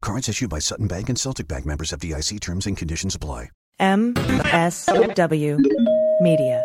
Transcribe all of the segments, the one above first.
Cards issued by Sutton Bank and Celtic Bank members FDIC terms and conditions apply. MSW Media.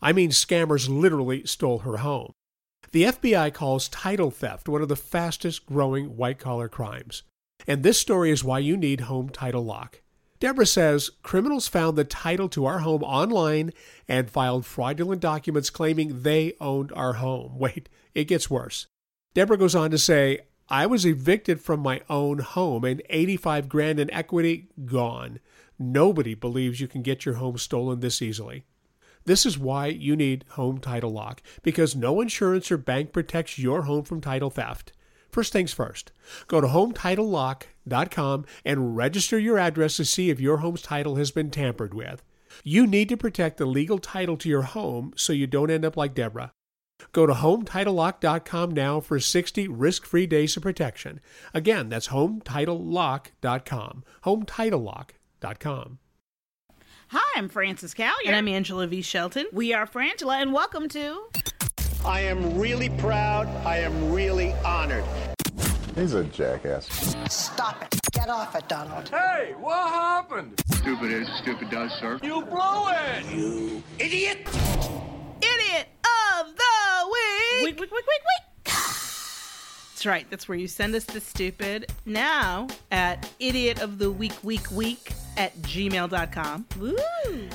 I mean scammers literally stole her home. The FBI calls title theft one of the fastest growing white collar crimes. And this story is why you need Home Title Lock. Deborah says criminals found the title to our home online and filed fraudulent documents claiming they owned our home. Wait, it gets worse. Deborah goes on to say, I was evicted from my own home and 85 grand in equity gone. Nobody believes you can get your home stolen this easily. This is why you need Home Title Lock, because no insurance or bank protects your home from title theft. First things first, go to HometitleLock.com and register your address to see if your home's title has been tampered with. You need to protect the legal title to your home so you don't end up like Deborah. Go to HometitleLock.com now for 60 risk-free days of protection. Again, that's HometitleLock.com. HometitleLock.com. Hi, I'm Frances Callier. And I'm Angela V. Shelton. We are Frangela, and welcome to. I am really proud. I am really honored. He's a jackass. Stop it. Get off it, Donald. Hey, what happened? Stupid is, stupid does, sir. You blow it! You idiot! Idiot of the week! Week, week, week, week, week! That's right. That's where you send us the stupid now at idiot of the week, week, week at gmail.com. Woo!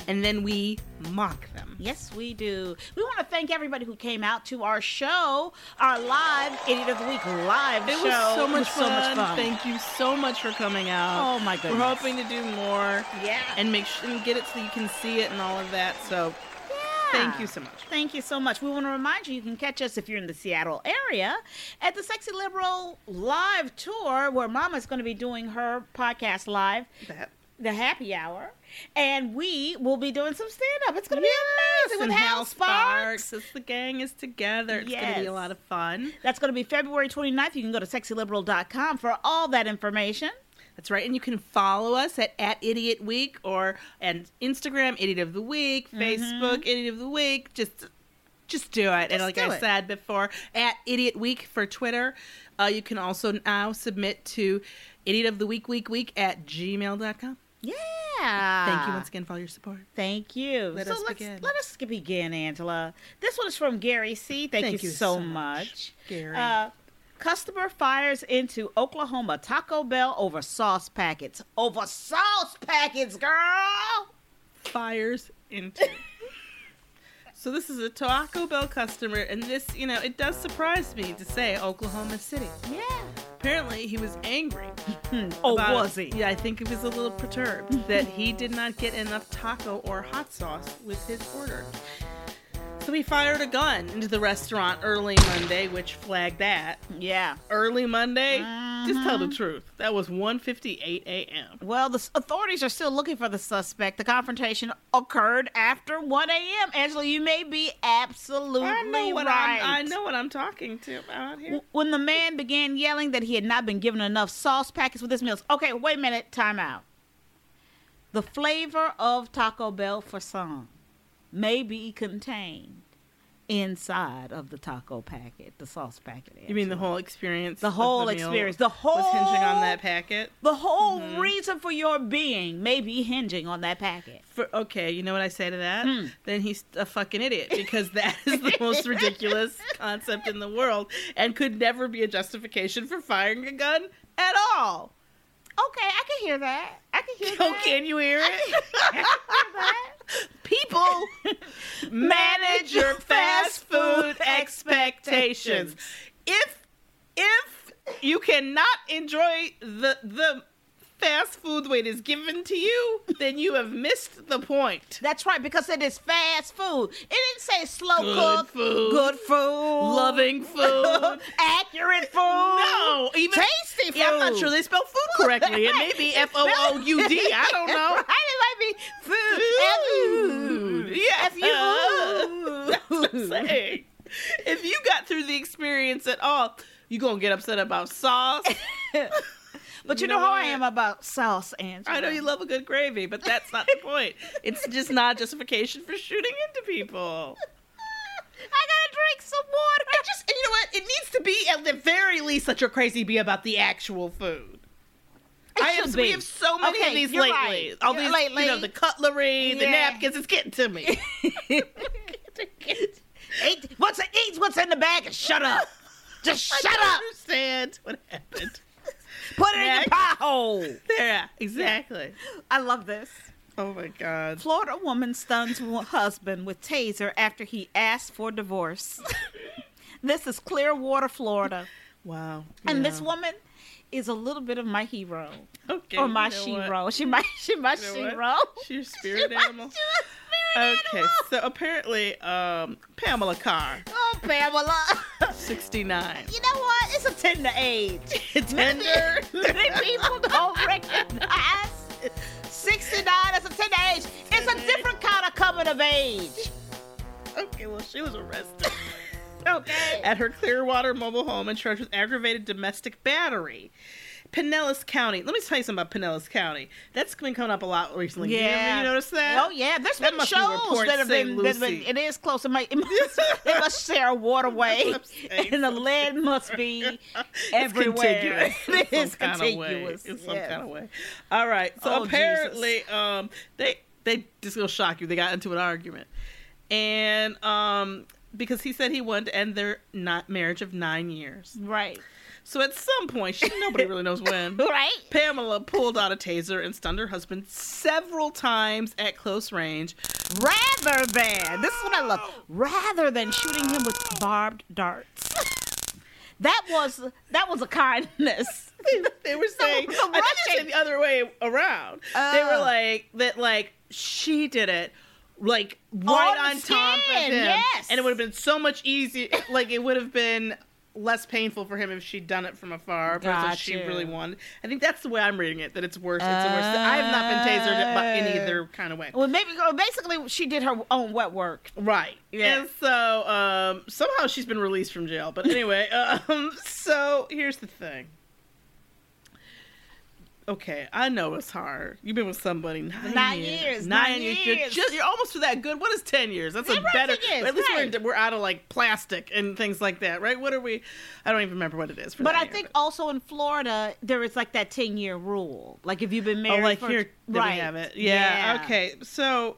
And then we mock them. Yes, we do. We want to thank everybody who came out to our show, our live Idiot of the Week live It show. was so much, It was so much fun. Thank you so much for coming out. Oh my goodness. We're hoping to do more. Yeah. And make sure and get it so you can see it and all of that. So thank you so much. Thank you so much. We want to remind you you can catch us if you're in the Seattle area at the Sexy Liberal live tour where Mama's going to be doing her podcast live. That the happy hour, and we will be doing some stand up. It's going to be amazing with Hal Sparks. Sparks. It's the gang is together. It's going to be a lot of fun. That's going to be February 29th. You can go to sexyliberal.com for all that information. That's right. And you can follow us at, at Idiot Week or and Instagram, Idiot of the Week, Facebook, Idiot of the Week. Just just do it. and like I it. said before, at Idiot Week for Twitter. Uh, you can also now submit to Idiot of the Week Week Week at gmail.com. Yeah. Thank you once again for all your support. Thank you. Let so us let's, begin. Let us begin, Angela. This one is from Gary C. Thank, Thank you, you so so much. much, Gary. Uh, customer fires into Oklahoma Taco Bell over sauce packets. Over sauce packets, girl. fires into. so this is a Taco Bell customer, and this, you know, it does surprise me to say Oklahoma City. Yeah. Apparently, he was angry. Hmm. Oh, about- was he? Yeah, I think he was a little perturbed that he did not get enough taco or hot sauce with his order. So he fired a gun into the restaurant early Monday, which flagged that. Yeah. Early Monday? Just tell Mm-hmm. the truth. That was 1:58 a.m. Well, the authorities are still looking for the suspect. The confrontation occurred after 1 a.m. Angela, you may be absolutely I know what right. I'm, I know what I'm talking to about here. When the man began yelling that he had not been given enough sauce packets with his meals. Okay, wait a minute. Time out. The flavor of Taco Bell for some may be contained inside of the taco packet, the sauce packet. You mean the whole experience? The whole meal experience. The whole was hinging on that packet. The whole Mm-hmm. reason for your being may be hinging on that packet. For, okay, you know what I say to that? Hmm. Then he's a fucking idiot because that is the most ridiculous concept in the world and could never be a justification for firing a gun at all. Okay, I can hear that. I can hear Oh, that. can you hear it? I can hear. People manage your fast food expectations. If if you cannot enjoy the the fast food the way it is given to you, then you have missed the point. That's right, because it is fast food. It didn't say slow Good cook, food. good food, Loving food. accurate food. No, even Yeah, I'm not sure they spell food correctly. It may be F O O U D. I don't know. it might be food. Food. Yeah, F U. That's what I'm saying. If you got through the experience at all, you gonna get upset about sauce. But you, You know, know how I am about sauce, Angela. I know you love a good gravy, but that's not the point. It's just not justification for shooting into people. I gotta drink some water. I just, and you know what? It needs to be at the very least let your crazy be about the actual food. I have, should we be. have so many Okay, of these you're lately. right. All You're these, lately. you know, the cutlery, the napkins. It's getting to me. Eat what's eat what's in the bag and shut up. Just I shut don't up. Understand what happened? Put it in your pie hole. There, exactly. I love this. Oh my god. Florida woman stuns husband with taser after he asked for divorce. this is Clearwater, Florida. Wow. And this woman is a little bit of my hero. Okay. or my you know she-ro. She my she my You know she-ro. She's your spirit She animal. spirit Okay, animal. so apparently, um, Pamela Carr, Oh, Pamela. 69. You know what? It's a tender age. Tender. Many people don't recognize 69 as a age. It's a different kind of coming of age. Okay, well, she was arrested Okay. at her Clearwater mobile home and charged with aggravated domestic battery. Pinellas County. Let me tell you something about Pinellas County. That's been coming up a lot recently. You- Yeah. You, notice that? Oh yeah, there's That been must be shows that have been, that have been. It is close. It might. It must, it must share a waterway, That's what I'm saying. and the lead must be It's everywhere. contiguous. It is some kind of way. contiguous. In some yes. kind of way. All right. So Oh, apparently, um, they they just gonna shock you. They got into an argument, and um, because he said he wanted to end their not marriage of nine years. Right. So at some point, she, nobody really knows when. Right. Pamela pulled out a taser and stunned her husband several times at close range. Rather than this is what I love. Rather than shooting him with barbed darts. That was that was a kindness. They were saying, the I think they said the other way around. they were Oh. like that, like she did it, like right On on, the top of him, yes. and it would have been so much easier. Like it would have been less painful for him if she'd done it from afar versus she really wanted. I think that's the way I'm reading it. That it's worse. It's a worse. I have not been tasered by- in either kind of way. Well, maybe basically she did her own wet work. Right. Yeah. And so um, somehow she's been released from jail. But anyway, um, so here's the thing. Okay, I know it's hard. You've been with somebody nine, Nine years. years, Nine, nine years. You're, just, you're almost to that good. What is ten years? That's a better. 10 years, at least right. we're we're out of like plastic and things like that, right? What are we? I don't even remember what it is. For But I year, think also in Florida there is like that ten year rule. Like if you've been oh, married, oh, like for, here right? we have it. Yeah, Okay. So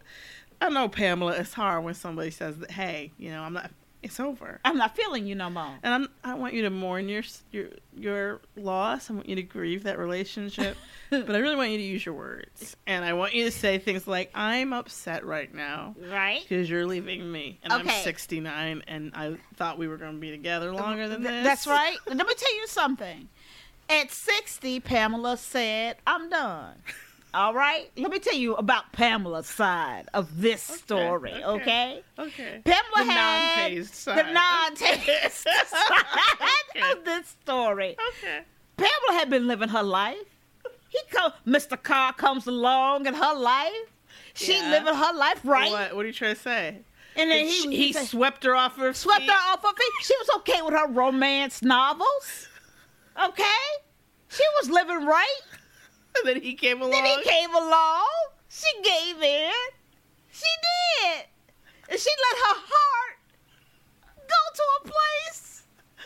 I know Pamela. It's hard when somebody says that. Hey, you know, I'm not. It's over. I'm not feeling you no more. And I'm, I want you to mourn your your your loss. I want you to grieve that relationship, but I really want you to use your words. And I want you to say things like, "I'm upset right now, right? Because you're leaving me, and I'm 69, and I thought we were going to be together um, longer than Th- this." That's right. Let me tell you something. At 60, Pamela said, I'm done. All right? Let me tell you about Pamela's side of this story, okay? Okay. Pamela The had the non-tased side of this story. Okay. Pamela had been living her life. He come, Mr. Carr comes along in her life. She Yeah. living her life right. What? What are you trying to say? And then he, she- he he swept her off her swept feet? her off her feet. She was okay with her romance novels. Okay, she was living right. And then he came along. Then he came along. She gave in. She did. And she let her heart go to a place.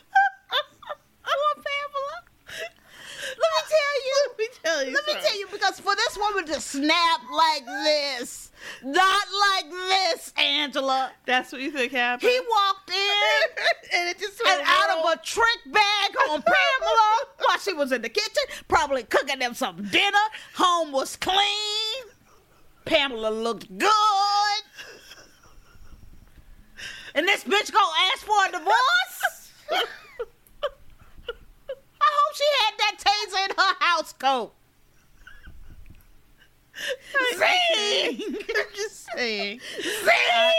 Poor Pamela. Let me tell you. Let me tell you. Let me tell you, because for this woman to snap like this, not like this, Angela. That's what you think happened. He walked in and it just and out of a trick bag on Pamela while she was in the kitchen, probably cooking them some dinner. Home was clean. Pamela looked good. And this bitch gonna ask for a divorce? I hope she had that taser in house. Zing! I'm just saying. Zing!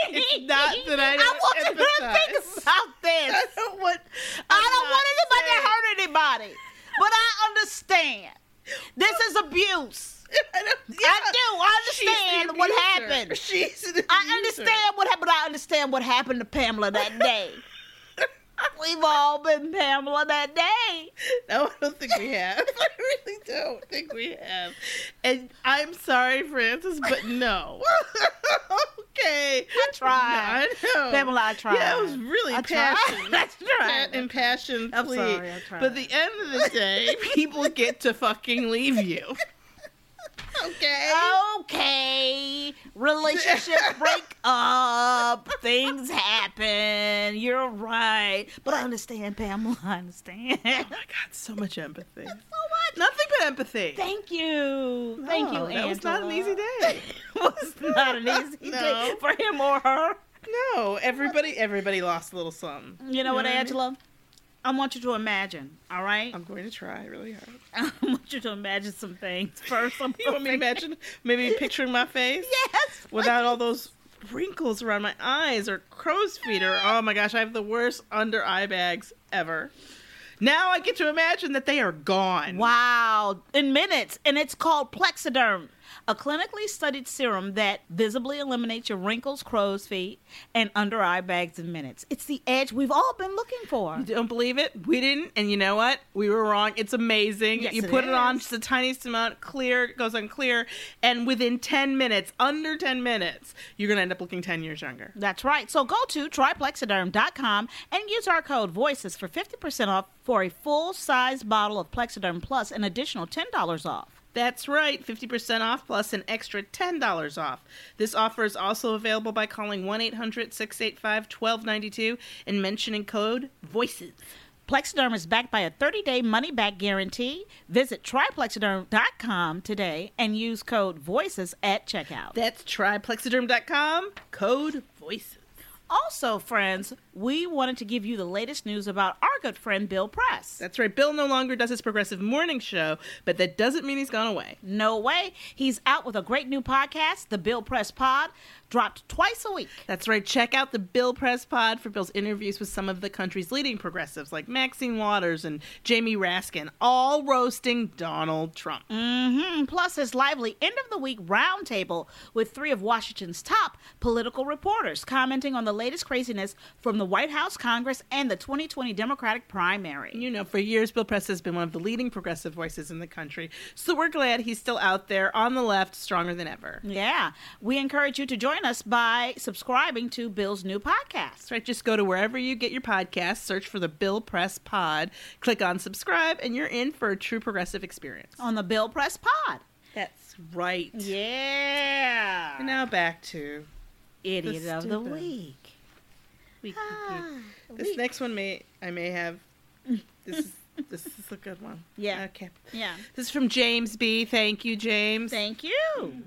it's not that I I don't want you to think about this. I don't want. I don't want not anybody to hurt anybody. But I understand. This is abuse. I, don't, I do. I understand what happened. I understand what happened. I understand what happened to Pamela that day. We've all been Pamela that day. No, I don't think we have. I really don't think we have. And I'm sorry, Frances, but no. okay. I tried. I. Pamela, I tried. Yeah, it was really I tried. passionate. I tried. Pa- impassioned I'm sorry, I tried. But at the end of the day, people get to fucking leave you. Okay. Okay. Relationships break up. Things happen. You're right. But I understand, Pamela. I understand. Oh my God, so much empathy. so much. Nothing but empathy. Thank you. Thank you, No, That was not an easy day. It was not an easy No. day for him or her. No, everybody, everybody lost a little something. You know what, I mean? I want you to imagine, all right? I'm going to try really hard. I want you to imagine some things first. I'm You want me to imagine maybe picturing my face Yes. without all those wrinkles around my eyes or crow's feet or oh my gosh, I have the worst under eye bags ever. Now I get to imagine that they are gone. Wow. In minutes. And it's called Plexaderm, a clinically studied serum that visibly eliminates your wrinkles, crow's feet, and under eye bags in minutes. It's the edge we've all been looking for. You don't believe it? We didn't, and you know what? We were wrong. It's amazing. Yes, you it put it on just the tiniest amount, clear, goes on clear, and within 10 minutes, under 10 minutes, you're going to end up looking 10 years younger. That's right. So go to tryplexaderm.com and use our code VOICES for 50% off for a full size bottle of Plexaderm Plus, an additional $10 off. That's right, 50% off plus an extra $10 off. This offer is also available by calling 1 800 685 1292 and mentioning code VOICES. Plexaderm is backed by a 30 day money back guarantee. Visit tryplexaderm.com today and use code VOICES at checkout. That's tryplexaderm.com, code VOICES. Also, friends, we wanted to give you the latest news about our good friend Bill Press. That's right, Bill no longer does his progressive morning show, but that doesn't mean he's gone away. No way. He's out with a great new podcast, The Bill Press Pod. Dropped twice a week. That's right. Check out the Bill Press Pod for Bill's interviews with some of the country's leading progressives like Maxine Waters and Jamie Raskin, all roasting Donald Trump. hmm Plus, his lively end of the week roundtable with three of Washington's top political reporters commenting on the latest craziness from the White House, Congress, and the 2020 Democratic primary. You know, for years, Bill Press has been one of the leading progressive voices in the country. So we're glad he's still out there on the left, stronger than ever. Yeah. We encourage you to join us by subscribing to Bill's new podcast. Right. Just go to wherever you get your podcasts, search for the Bill Press Pod, click on subscribe, and you're in for a true progressive experience. On the Bill Press Pod. That's right. Yeah. And now back to Idiot the of the week. Week, Ah, week. This week. next one may I may have. This is this is a good one. Yeah. Okay. Yeah. This is from James B. Thank you, James. Thank you.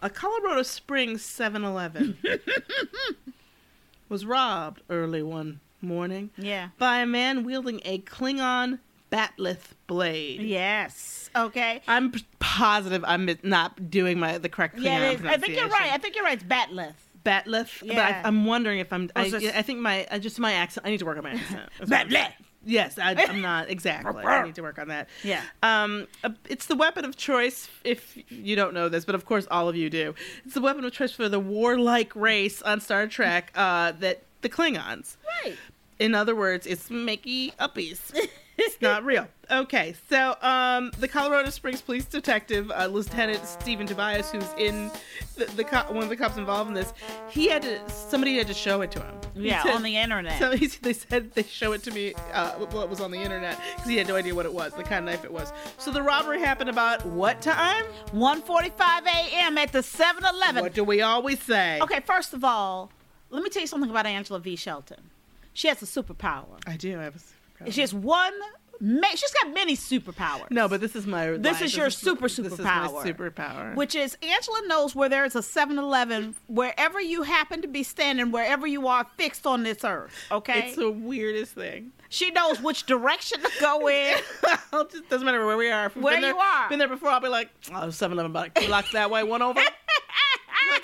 A Colorado Springs 7-Eleven was robbed early one morning Yeah. by a man wielding a Klingon bat'leth blade. Yes. Okay. I'm p- positive I'm not doing my the correct Klingon Yeah. I think you're right. I think you're right. It's Bat'leth. Bat'leth. But Yeah. I, I'm wondering if I'm. I, so it's- I think my just my accent. I need to work on my accent. That's what I'm saying. Yes, I, I'm not exactly. I need to work on that. Yeah. Um, it's the weapon of choice. If you don't know this, but of course all of you do. It's the weapon of choice for the warlike race on Star Trek. Uh, that the Klingons. Right. In other words, it's Mickey Uppies. it's not real. Okay, so um, the Colorado Springs police detective, uh, Lieutenant Stephen Tobias, who's in the, the co- one of the cops involved in this, he had to somebody had to show it to him. He Yeah, said- on the internet. So he, they said they show it to me. Uh, well, it was on the internet because he had no idea what it was, the kind of knife it was. So the robbery happened about what time? 1:45 a.m. at the 7-Eleven. What do we always say? Okay, first of all, let me tell you something about Angela V. Shelton. She has a superpower. I do. I have a superpower. She has one. Ma- she's got many superpowers. No, but this is my. This is your super This is my superpower. superpower. Which is Angela knows where there is a 7-Eleven wherever you happen to be standing, wherever you are fixed on this earth. Okay. It's the weirdest thing. she knows which direction to go in. It just doesn't matter where we are. Where been there, you are. Been there before. I'll be like, oh, 7-Eleven, about two blocks that way, one over. like,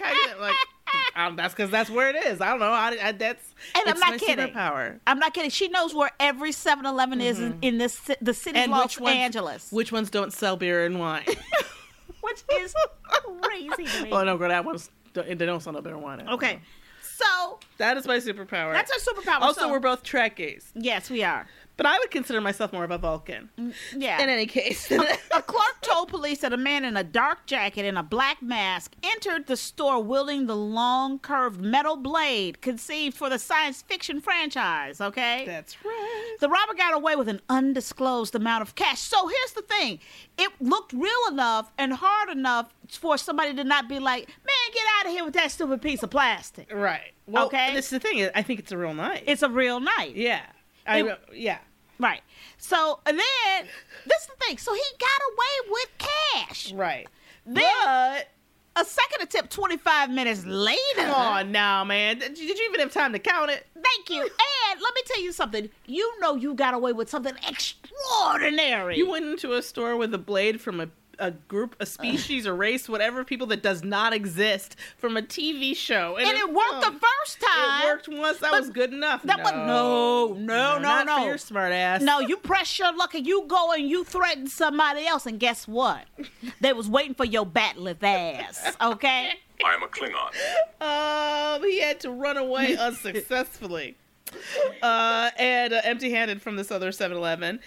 I, like um, that's because that's where it is. I don't know. I, I, that's And I'm not kidding. Superpower. I'm not kidding. She knows where every 7-Eleven is in, in this the city of Mm-hmm. Los which ones, Angeles, Which ones don't sell beer and wine? which is crazy to me. oh no, girl, that one's they don't sell no beer and wine. Okay, so that is my superpower. that's our superpower. Also, So- we're both Trekkies, yes, we are. But I would consider myself more of a Vulcan. Mm, yeah. In any case, a clerk told police that a man in a dark jacket and a black mask entered the store wielding the long, curved metal blade conceived for the science fiction franchise, okay? that's right. The robber got away with an undisclosed amount of cash. So here's the thing it looked real enough and hard enough for somebody to not be like, man, get out of here with that stupid piece of plastic. Right. Well, Okay. This is the thing. I think it's a real knife. It's a real knife. yeah. I, It- yeah. Right. So, and then, this is the thing. So he got away with cash. Right. Then, But a second attempt 25 minutes later. come on now, man. Did you, did you even have time to count it? Thank you. And let me tell you something. You know you got away with something extraordinary. You went into a store with a blade from a, a group, a species, a race, whatever, people that does not exist from a TV show, and it worked the first time. It worked once. That was good enough. That was no, no, no, not no. For your smart ass. No, you press your luck and you go and you threaten somebody else, and guess what? they was waiting for your bat'leth ass. Okay. I'm a Klingon. Um, he had to run away unsuccessfully, uh, and uh, empty-handed from this other 7-Eleven.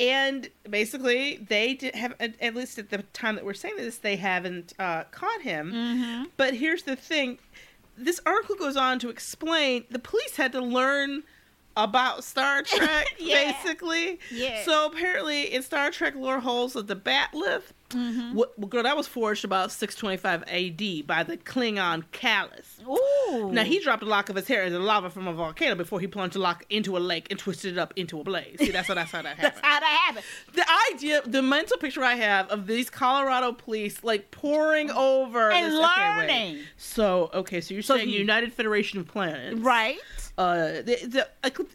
And basically, they did have at, least at the time that we're saying this, they haven't uh, caught him. Mm-hmm. But here's the thing: this article goes on to explain the police had to learn about Star Trek, Yeah. basically. Yeah. So apparently, in Star Trek lore holes of the Bat'leth, Mm-hmm. what, well, girl, that was forged about 625 AD by the Klingon Kahless. Ooh. Now he dropped a lock of his hair in the lava from a volcano before he plunged the lock into a lake and twisted it up into a blaze. See, that's how that's how that happened. That's how that happened. the idea, the mental picture I have of these Colorado police like pouring over And this- okay, learning. So okay, so you're So saying United Federation of Planets, Right. Uh, the, the,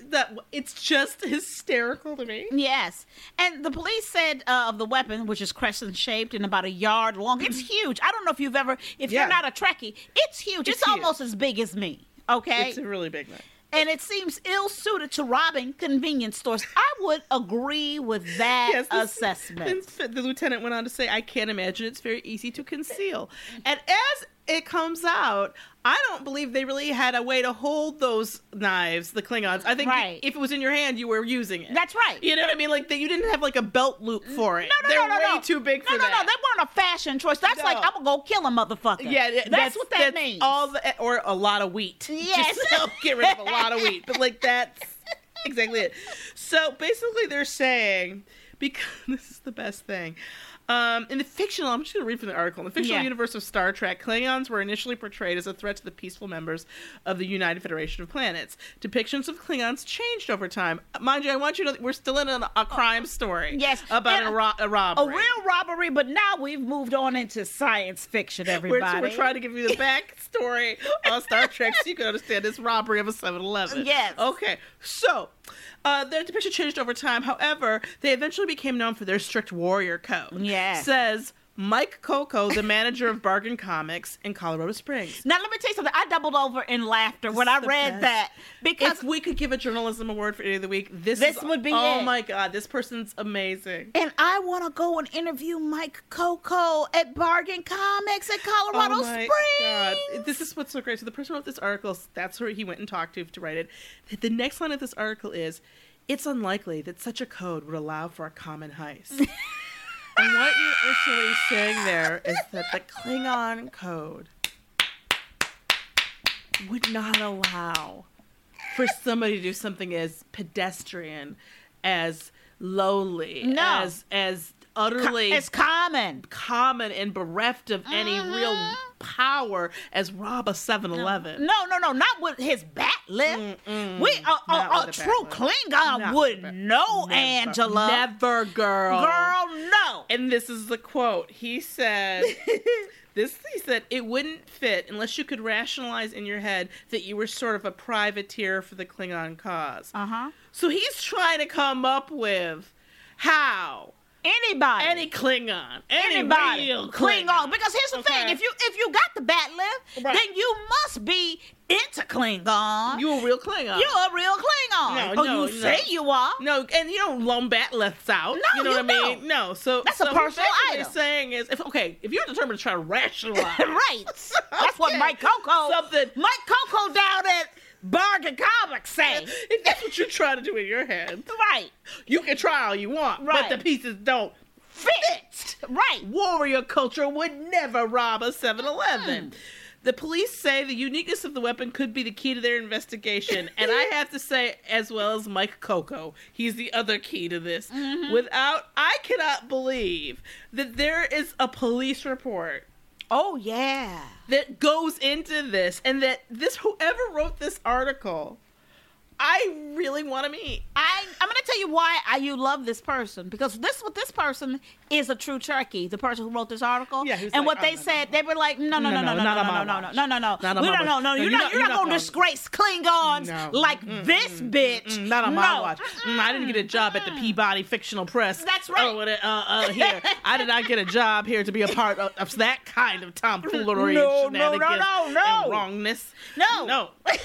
that it's just hysterical to me. Yes. And the police said uh, of the weapon, which is crescent shaped and about a yard long. It's huge. I don't know if you've ever, if Yeah. you're not a Trekkie, it's huge. It's, It's huge. almost as big as me. Okay. It's a really big one and it seems ill suited to robbing convenience stores. I would agree with that Yes, this- assessment. The lieutenant went on to say, I can't imagine it's very easy to conceal. And as it comes out, I don't believe they really had a way to hold those knives, the Klingons. I think Right. if it was in your hand, you were using it. That's right. You know what I mean? Like that, you didn't have like a belt loop for it. No, no, They're no, no, way no. too big no, for no, that. No, they weren't a fashion choice. That's like I'm gonna go kill a motherfucker. Yeah, th- that's, what that that's means. All the, or a lot of wheat. Yes. Just help get rid of a lot of wheat. But like that's exactly it. So basically, they're saying because this is the best thing. Um, in the fictional, I'm just going to read from the article. In the fictional Yeah. universe of Star Trek, Klingons were initially portrayed as a threat to the peaceful members of the United Federation of Planets. Depictions of Klingons changed over time. Mind you, I want you to know we're still in a, a crime story. Yes, about a, ro- a a real robbery, but now we've moved on into science fiction. We're, Everybody, we're trying to give you the backstory on Star Trek so you can understand this robbery of a 7 Eleven. Yes. Okay. So, uh, their depiction changed over time. However, they eventually became known for their strict warrior code. Yes. Says Mike Coco, the manager of Bargain Comics in Colorado Springs. Now let me tell you something. I doubled over in laughter when I read best. that because If we could give a journalism award for any of the week, this, This is- would be Oh it. my God, this person's amazing. and I want to go and interview Mike Coco at Bargain Comics at Colorado oh my Springs. God. This is what's so great. So the person who wrote this article, that's who he went and talked to to write it. The next line of this article is, "It's unlikely that such a code would allow for a common heist." and what you're he's saying there is that the Klingon code would not allow for somebody to do something as pedestrian, as lowly, No. as as utterly It's common. common and bereft of any real power as rob a 7-Eleven. No, no, no, not with his bat lip. We a, a, a true. Klingon Not would know, Never. Angela. Never, girl. Girl, no. And this is the quote. He said this he said it wouldn't fit unless you could rationalize in your head that you were sort of a privateer for the Klingon cause. Uh huh. So he's trying to come up with how Anybody. any Klingon, any Anybody. real Klingon. Because here's the Okay. thing: if you if you got the bat lip, Right. then you must be into Klingon. You a real Klingon. You're a real Klingon. No, oh, no, you no. say you are. No, and you don't loan bat lifts out. No, you know you what I mean? don't. No, so That's a so personal what item. He's saying is, if okay, if you're determined to try to rationalize, right. That's what Mike Coco. Something- Mike Coco down at Bargain Comics say. if that's what you're trying to do in your head, right. you can try all you want, Right. but the pieces don't fit. Right. Warrior culture would never rob a 7-Eleven. Hmm. The police say the uniqueness of the weapon could be the key to their investigation, and I have to say, as well as Mike Coco, he's the other key to this. Mm-hmm. Without, I cannot believe that there is a police report Oh yeah. that goes into this, and that this whoever wrote this article, I really want to meet. I, I'm going to tell you why I, you love this person because this what this person is a true turkey. The person who wrote this article, Yeah, and like, what they oh, no, said, they were like, no, no, no, no, no, no, no, no, no, no, no, no, no, Not on we my don't, no, watch. no, No, you're not, you're not not going to gonna- disgrace Klingons No. like this bitch. Not on my No. watch. I didn't get a job at the Peabody Fictional Press. That's right. Oh, uh, uh, here. I did not get a job here to be a part of, that kind of tomfoolery No, and no, no, shenanigans no, no. and wrongness. No. No.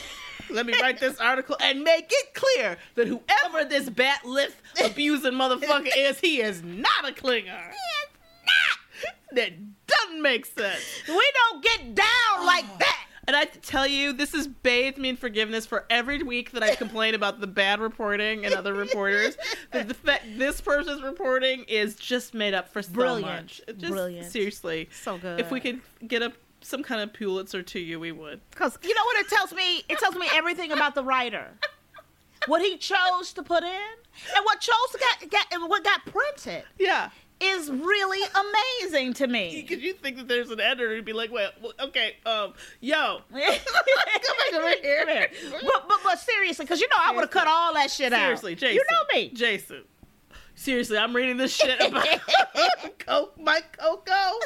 Let me write this article and make it clear that whoever this bat lift abusing motherfucker is, he is not a Klingon. He is not. That doesn't make sense. We don't get down like that. And I have to tell you, this has bathed me in forgiveness for every week that I complain about the bad reporting and other reporters. the, the fact this person's reporting is just made up for so Brilliant. much. Just, Brilliant. Seriously. So good. If we could get a some kind of Pulitzer to you, we would. Because you know what it tells me? It tells me everything about the writer. What he chose to put in and what chose to get, get and what got printed Yeah. is really amazing to me. Because you think that there's an editor who'd be like, well, well, okay, um, yo. Come back over here. But, but, but seriously, because you know I would have cut all that shit out. Seriously, Jason. You know me. Jason. Seriously, I'm reading this shit about Coke, Mike Coco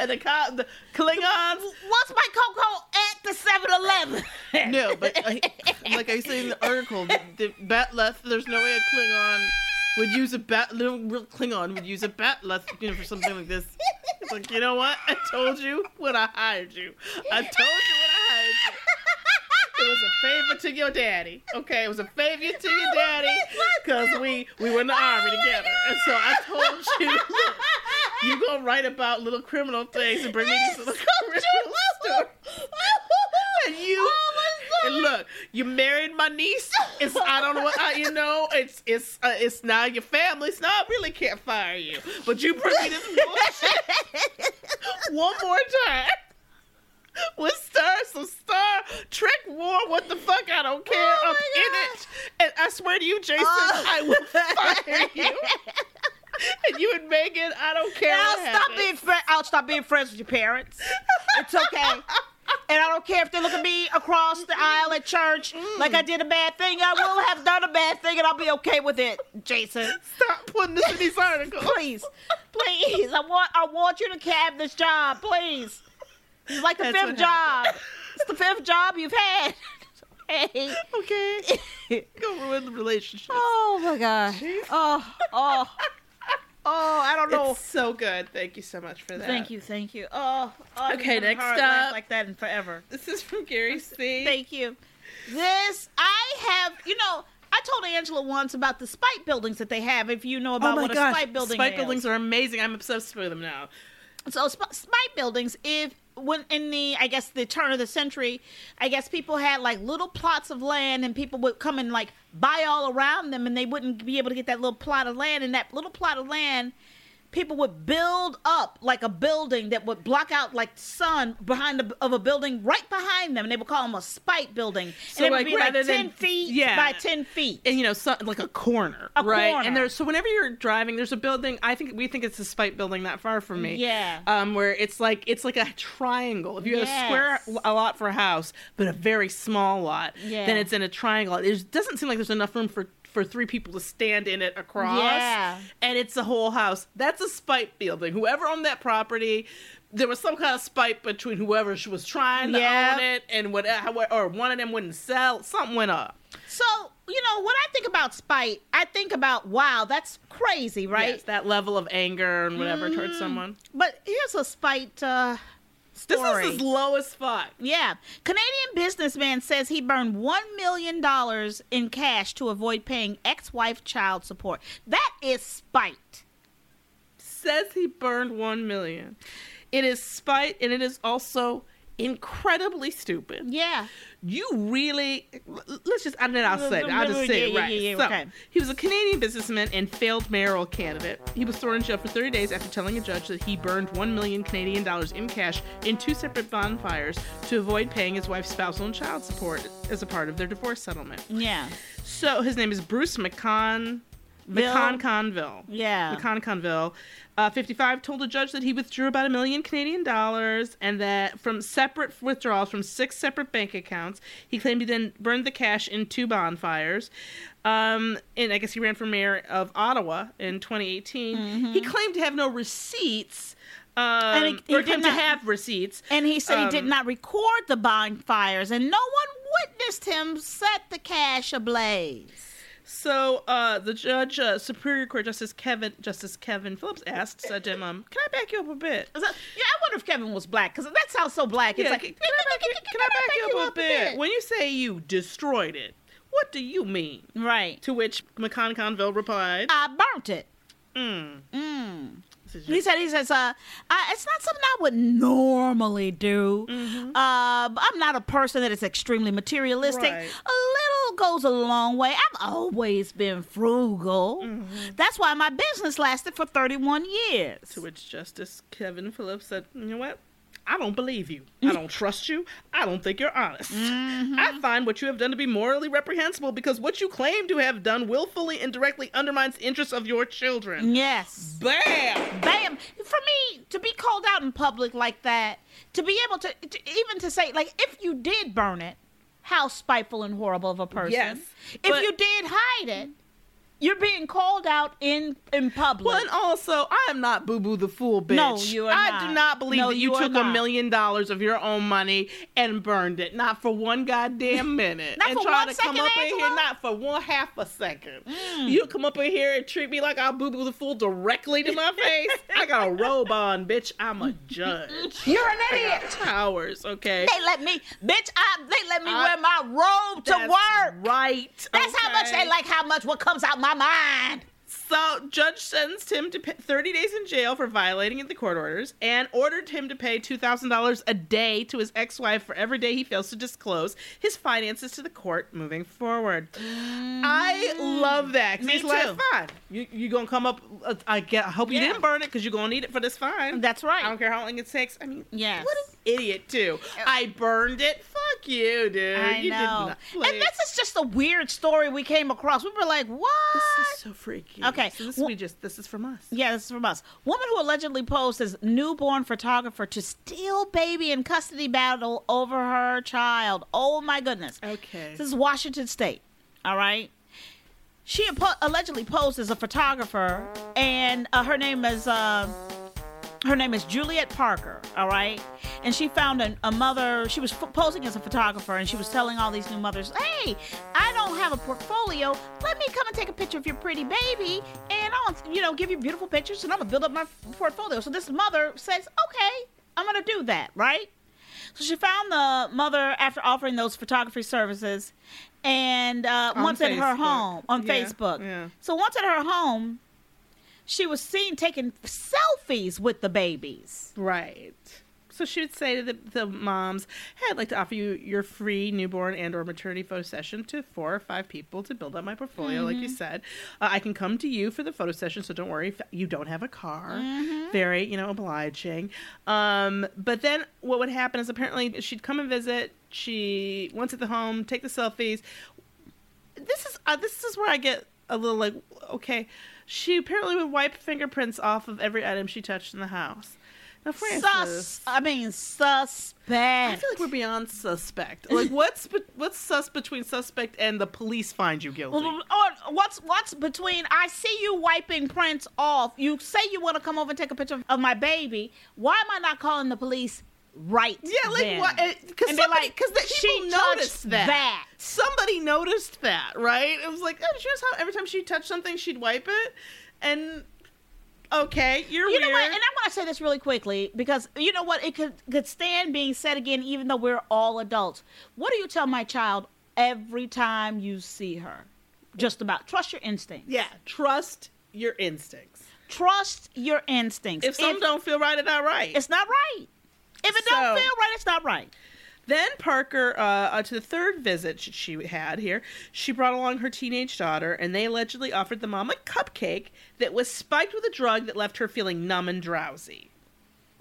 and the, co- the Klingons. What's my Coco at the 7 Eleven? No, but uh, I, like I say in the article, the, the bat left. There's no way a Klingon would use a bat. Little, little Klingon would use a bat less, you know, for something like this. It's like, you know what? I told you when I hired you. I told you when I hired you. It was a favor to your daddy. Okay, it was a favor to your daddy because we we were in the army together, and so I told you. You gonna write about little criminal things and bring me these little criminal stories. And you and look, you married my niece. It's I don't know what I, you know. It's it's uh, it's now your family. So I really can't fire you. But you bring me this bullshit one more time. With Star, some Star Trek War, what the fuck? I don't care. Oh I'm in it, and I swear to you, Jason, oh. I will fire you. and you and Megan, I don't care. I'll stop happens. being friends. I'll stop being friends with your parents. It's okay. And I don't care if they look at me across the aisle at church mm. like I did a bad thing. I will have done a bad thing, and I'll be okay with it, Jason. Stop putting this in these articles. Please, please. I want, I want you to have this job, please. It's like the That's fifth job. It's the fifth job you've had. Hey. Okay. Go ruin the relationship. Oh my god. Oh, oh, oh. I don't know. It's so good. Thank you so much for that. Thank you, thank you. Oh, oh Okay, next up. like that in forever. This is from Gary C. Thank you. This I have. You know, I told Angela once about the spike buildings that they have. If you know oh about oh my what gosh. a spite building Spike buildings are amazing. I'm obsessed with them now. So sp- spite buildings, if when in the I guess the turn of the century, I guess people had like little plots of land, and people would come and like buy all around them, and they wouldn't be able to get that little plot of land. And that little plot of land, people would build up like a building that would block out like sun behind the, of a building right behind them, and they would call them a spite building. So, and it would like, be like ten than- feet yeah. by ten feet. And you know, so, like a corner, A right? corner. And there's so whenever you're driving, there's a building. I think we think it's a spite building not far from me. Yeah. Um, where it's like it's like a triangle. If you had a square a lot for a house, but a very small lot, Yeah. then it's in a triangle. It doesn't seem like there's enough room for for three people to stand in it across. Yeah. And it's a whole house. That's a spite building. Whoever owned that property. There was some kind of spite between whoever was trying to Yeah. own it and what, or one of them wouldn't sell. Something went up. So you know when I think about spite, I think about wow, that's crazy, right? Yes, that level of anger and whatever towards Mm. someone. But here's a spite uh, This is as low as fuck. Yeah. Canadian businessman says he burned $1 million in cash to avoid paying ex wife child support. That is spite. Says he burned one million. It is spite and it is also incredibly stupid. Yeah. You really let's just and then I'll say it. I'll just say it Yeah, yeah, right. yeah, yeah, so, okay. he was a Canadian businessman and failed mayoral candidate. He was thrown in jail for 30 days after telling a judge that he burned 1 million Canadian dollars in cash in two separate bonfires to avoid paying his wife's spousal and child support as a part of their divorce settlement. Yeah. So his name is Bruce McCon Ville? McCon Yeah. McCon Conville. Uh, 55 told a judge that he withdrew about a million Canadian dollars and that from separate withdrawals from six separate bank accounts. He claimed he then burned the cash in two bonfires. Um, and I guess he ran for mayor of Ottawa in 2018. He claimed to have no receipts. Um, Mm-hmm. And he- he or did claimed to not- have receipts. And he said he did Um, not record the bonfires and no one witnessed him set the cash ablaze. So uh, the judge, uh, Superior Court Justice Kevin Justice Kevin Phillips asked said him, um, "Can I back you up a bit?" That- yeah, I wonder if Kevin was black because that sounds so black. It's Yeah, like, can, I back you, can I back you up a bit? When you say you destroyed it, what do you mean? Right. To which McCon Conville replied, I burnt it. Mm. Mm. He said, he says, uh, I, it's not something I would normally do. Mm-hmm. Uh, I'm not a person that is extremely materialistic. Right. A little goes a long way. I've always been frugal. Mm-hmm. That's why my business lasted for 31 years. To which Justice Kevin Phillips said, "You know what? I don't believe you. I don't trust you. I don't think you're honest. Mm-hmm. I find what you have done to be morally reprehensible because what you claim to have done willfully and directly undermines the interests of your children." Yes. Bam. Bam. For me, to be called out in public like that, to be able to, to even to say, like, if you did burn it, how spiteful and horrible of a person. Yes, If but- you did hide it, You're being called out in in public. Well, and also, I am not Boo Boo the Fool, bitch. No, you are I not. do not believe No, that you, you took a million dollars of your own money and burned it. Not for one goddamn minute. Not and for try one to come second, up in here, not for one half a second. Mm. You come up in here and treat me like I'm Boo Boo the Fool directly to my face. I got a robe on, bitch. I'm a judge. You're an I got idiot. Powers, okay? They let me, bitch. I, they let me I- wear my robe to work. Right. That's how much they like how much what comes out my mind. So, judge sentenced him to 30 days in jail for violating the court orders and ordered him to pay $2,000 a day to his ex-wife for every day he fails to disclose his finances to the court moving forward. I love that. Me he's like, too. fine. You you gonna come up? Uh, I get. I hope you Yeah. didn't burn it because you're gonna need it for this fine. That's right. I don't care how long it takes. I mean, Yes. what an idiot too. I burned it. Fuck you, dude. I you know. Did not, and this is just a weird story we came across. We were like, what? This is so freaky. Okay, So this well- we just this is from us. Yeah, this is from us. Woman who allegedly posed as newborn photographer to steal baby in custody battle over her child. Oh my goodness. Okay. This is Washington State. All right. She allegedly posed as a photographer, and uh, her name is uh, her name is Juliet Parker. All right, and she found a, a mother. She was f- posing as a photographer, and she was telling all these new mothers, "Hey, I don't have a portfolio. Let me come and take a picture of your pretty baby, and I'll you know give you beautiful pictures, and I'm gonna build up my portfolio." So this mother says, "Okay, I'm gonna do that." Right. So she found the mother after offering those photography services, and uh, On once at her home on Yeah, Facebook. yeah. So once at her home, she was seen taking selfies with the babies. Right. So she would say to the, the moms, "Hey, I'd like to offer you your free newborn and/or maternity photo session to four or five people to build up my portfolio, like you Mhm. said. Uh, I can come to you for the photo session, so don't worry if you don't have a car. Very, you know, obliging. Um, but then what would happen is apparently she'd come and visit. She once at the home, take the selfies. This is uh, this is where I get a little like, okay. She apparently would wipe fingerprints off of every item she touched in the house. Now, Frances, Sus. I mean, suspect. I feel like we're beyond suspect. Like, what's be- what's sus between suspect and the police find you guilty? Or oh, what's what's between? I see you wiping prints off. You say you want to come over and take a picture of my baby. Why am I not calling the police right? Yeah, like then? what? Because eh, somebody, like, because the she noticed that. that. Somebody noticed that, right? It was like, oh, you notice how every time she touched something, she'd wipe it, and okay, you're you weird. know what? And I want to say this really quickly because you know what? It could could stand being said again, even though we're all adults. What do you tell my child every time you see her? Just about trust your instincts. yeah, trust your instincts. Trust your instincts. If something don't feel right, it's not right. it's not right. If it don't feel right, it's not right. Then Parker, uh, uh, to the third visit she had here, she brought along her teenage daughter, and they allegedly offered the mom a cupcake that was spiked with a drug that left her feeling numb and drowsy.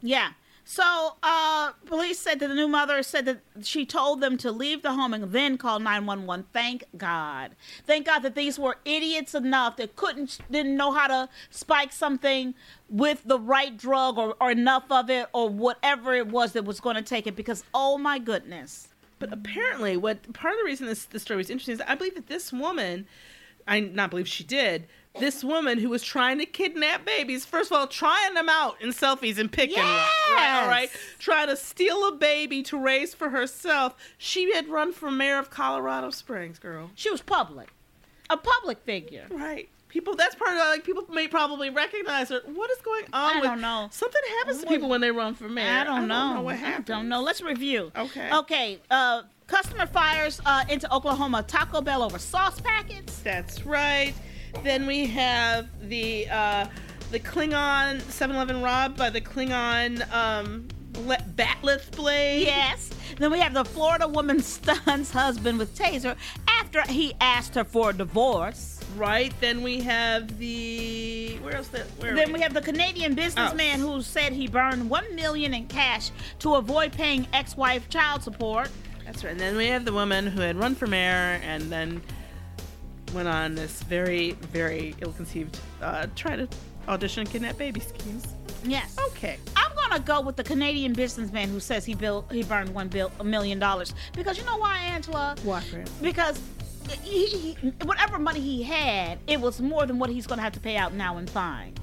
Yeah. So, uh, police said that the new mother said that she told them to leave the home and then call 911. Thank God. Thank God that these were idiots enough that couldn't, didn't know how to spike something with the right drug or, or enough of it or whatever it was that was going to take it because, oh my goodness. But apparently, what part of the reason this, this story was interesting is I believe that this woman, I not believe she did, this woman who was trying to kidnap babies, first of all, trying them out in selfies and picking one, right? All right, trying to steal a baby to raise for herself. She had run for mayor of Colorado Springs, girl. She was public, a public figure. Right. People, that's part of like people may probably recognize her. What is going on? I with, don't know. Something happens to people when they run for mayor. I don't know. what I happened. don't know. Let's review. Okay. Okay. Uh, customer fires uh, into Oklahoma Taco Bell over sauce packets. That's right. Then we have the uh, the Klingon 7-Eleven Rob by the Klingon um, le- bat'leth blade. Yes. Then we have the Florida woman stuns husband with taser after he asked her for a divorce. Right. Then we have the where else? That where Then we have the Canadian Oh. businessman who said he burned one million in cash to avoid paying ex-wife child support. That's right. And then we have the woman who had run for mayor and then went on this very very ill-conceived uh, try to audition and kidnap baby schemes. Yes. Okay. I'm gonna go with the Canadian businessman who says he built he burned one bill a million dollars because you know why, Angela? Why? Because he, he, whatever money he had, it was more than what he's going to have to pay out now in fines.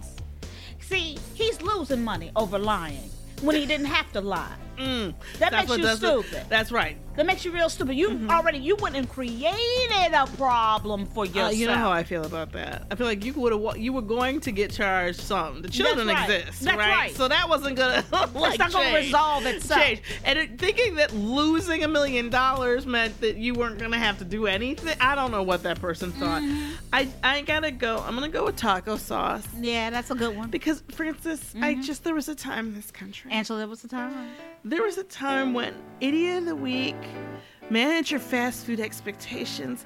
See, he's losing money over lying when he didn't have to lie. Mm, that makes you stupid. That's right. That makes you real stupid. You already you went and created a problem for Uh, yourself. you know how I feel about that. I feel like you would have you were going to get charged something. The children right. exist, That's right. So that wasn't gonna like, not gonna change- resolve itself. Change. And it, thinking that losing a million dollars meant that you weren't gonna have to do anything. I don't know what that person thought. Mm-hmm. I I gotta go. I'm gonna go with taco sauce Yeah, that's a good one. because Frances, I just there was a time in this country. Angela, there was a time. There was a time when idiot of the week, manage your fast food expectations.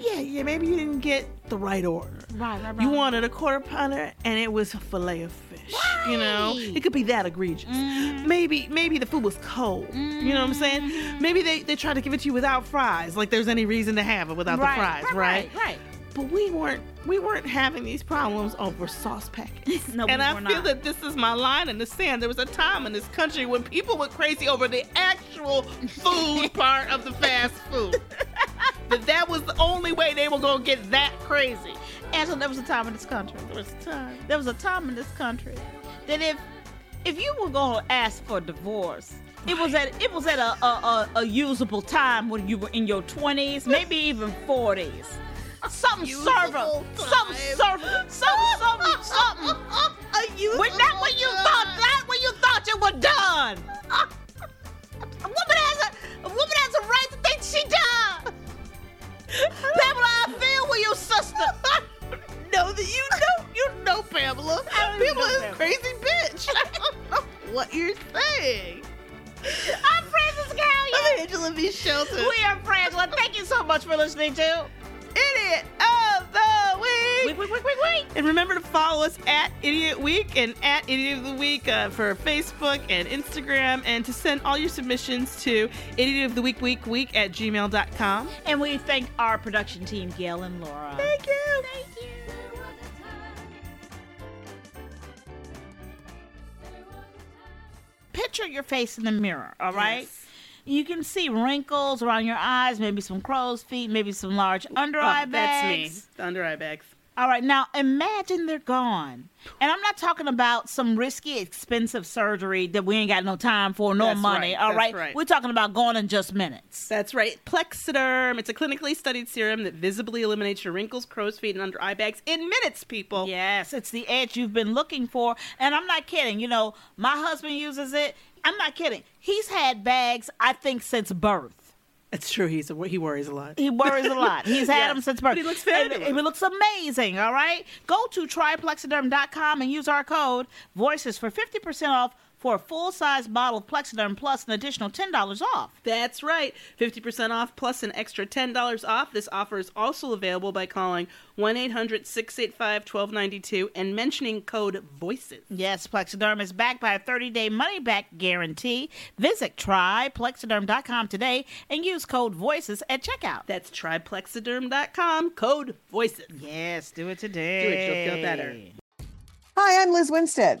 Yeah, yeah. Maybe you didn't get the right order. Right, right, right. You wanted a quarter pounder and it was a fillet of fish. You know, it could be that egregious. Mm-hmm. Maybe, maybe the food was cold. You know what I'm saying? Maybe they, they tried to give it to you without fries. Like there's any reason to have it without right, the fries, right, right, right. But we weren't we weren't having these problems over sauce packets. No, and we I feel not. that this is my line in the sand. There was a time in this country when people went crazy over the actual food part of the fast food. that that was the only way they were gonna get that crazy. Angela, there was a time in this country. There was a time. There was a time in this country that if if you were going to ask for divorce, it was at it was at a, a, a, a usable time when you were in your twenties, maybe even forties. Something server, something server, something, something, something. A usable When you thought that when you thought you were done. A woman has a, a woman has a right to think she done. Pamela, I feel for you, sister. know that you know you know Pamela. Pamela is crazy bitch. I don't know what you're saying. I'm Frances Callier. I'm Angela V. Shelton. We are Frangela. Thank you so much for listening to the week. Week, Week, Week, Week, Week. And remember to follow us at Idiot Week and at Idiot of the Week uh, for Facebook and Instagram, and to send all your submissions to Idiot of the Week Week Week at gmail.com. And we thank our production team, Gail and Laura. Thank you. Thank you. Picture your face in the mirror, all right? Yes. You can see wrinkles around your eyes, maybe some crow's feet, maybe some large under eye Oh, bags. that's me. The under eye bags. All right, now imagine they're gone. And I'm not talking about some risky, expensive surgery that we ain't got no time for, no That's money. right, All right, right. we're talking about gone in just minutes. That's right. Plexaderm. It's a clinically studied serum that visibly eliminates your wrinkles, crow's feet, and under eye bags in minutes, people. Yes, it's the edge you've been looking for. And I'm not kidding. You know, my husband uses it. I'm not kidding. He's had bags, I think, since birth. It's true. He's a, he worries a lot. He worries a lot. He's had Yes, them since birth. but he looks fabulous. and He looks amazing, all right? Go to tryplexaderm.com and use our code VOICES for 50% off for a full size bottle of Plexaderm plus an additional $10 off. That's right. 50% off plus an extra $10 off. This offer is also available by calling 1 800 685 1292 and mentioning code VOICES. Yes, Plexaderm is backed by a 30 day money back guarantee. Visit tryplexaderm.com today and use code VOICES at checkout. That's tryplexaderm.com, code VOICES. Yes, do it today. Do it, you'll feel better. Hi, I'm Liz Winstead,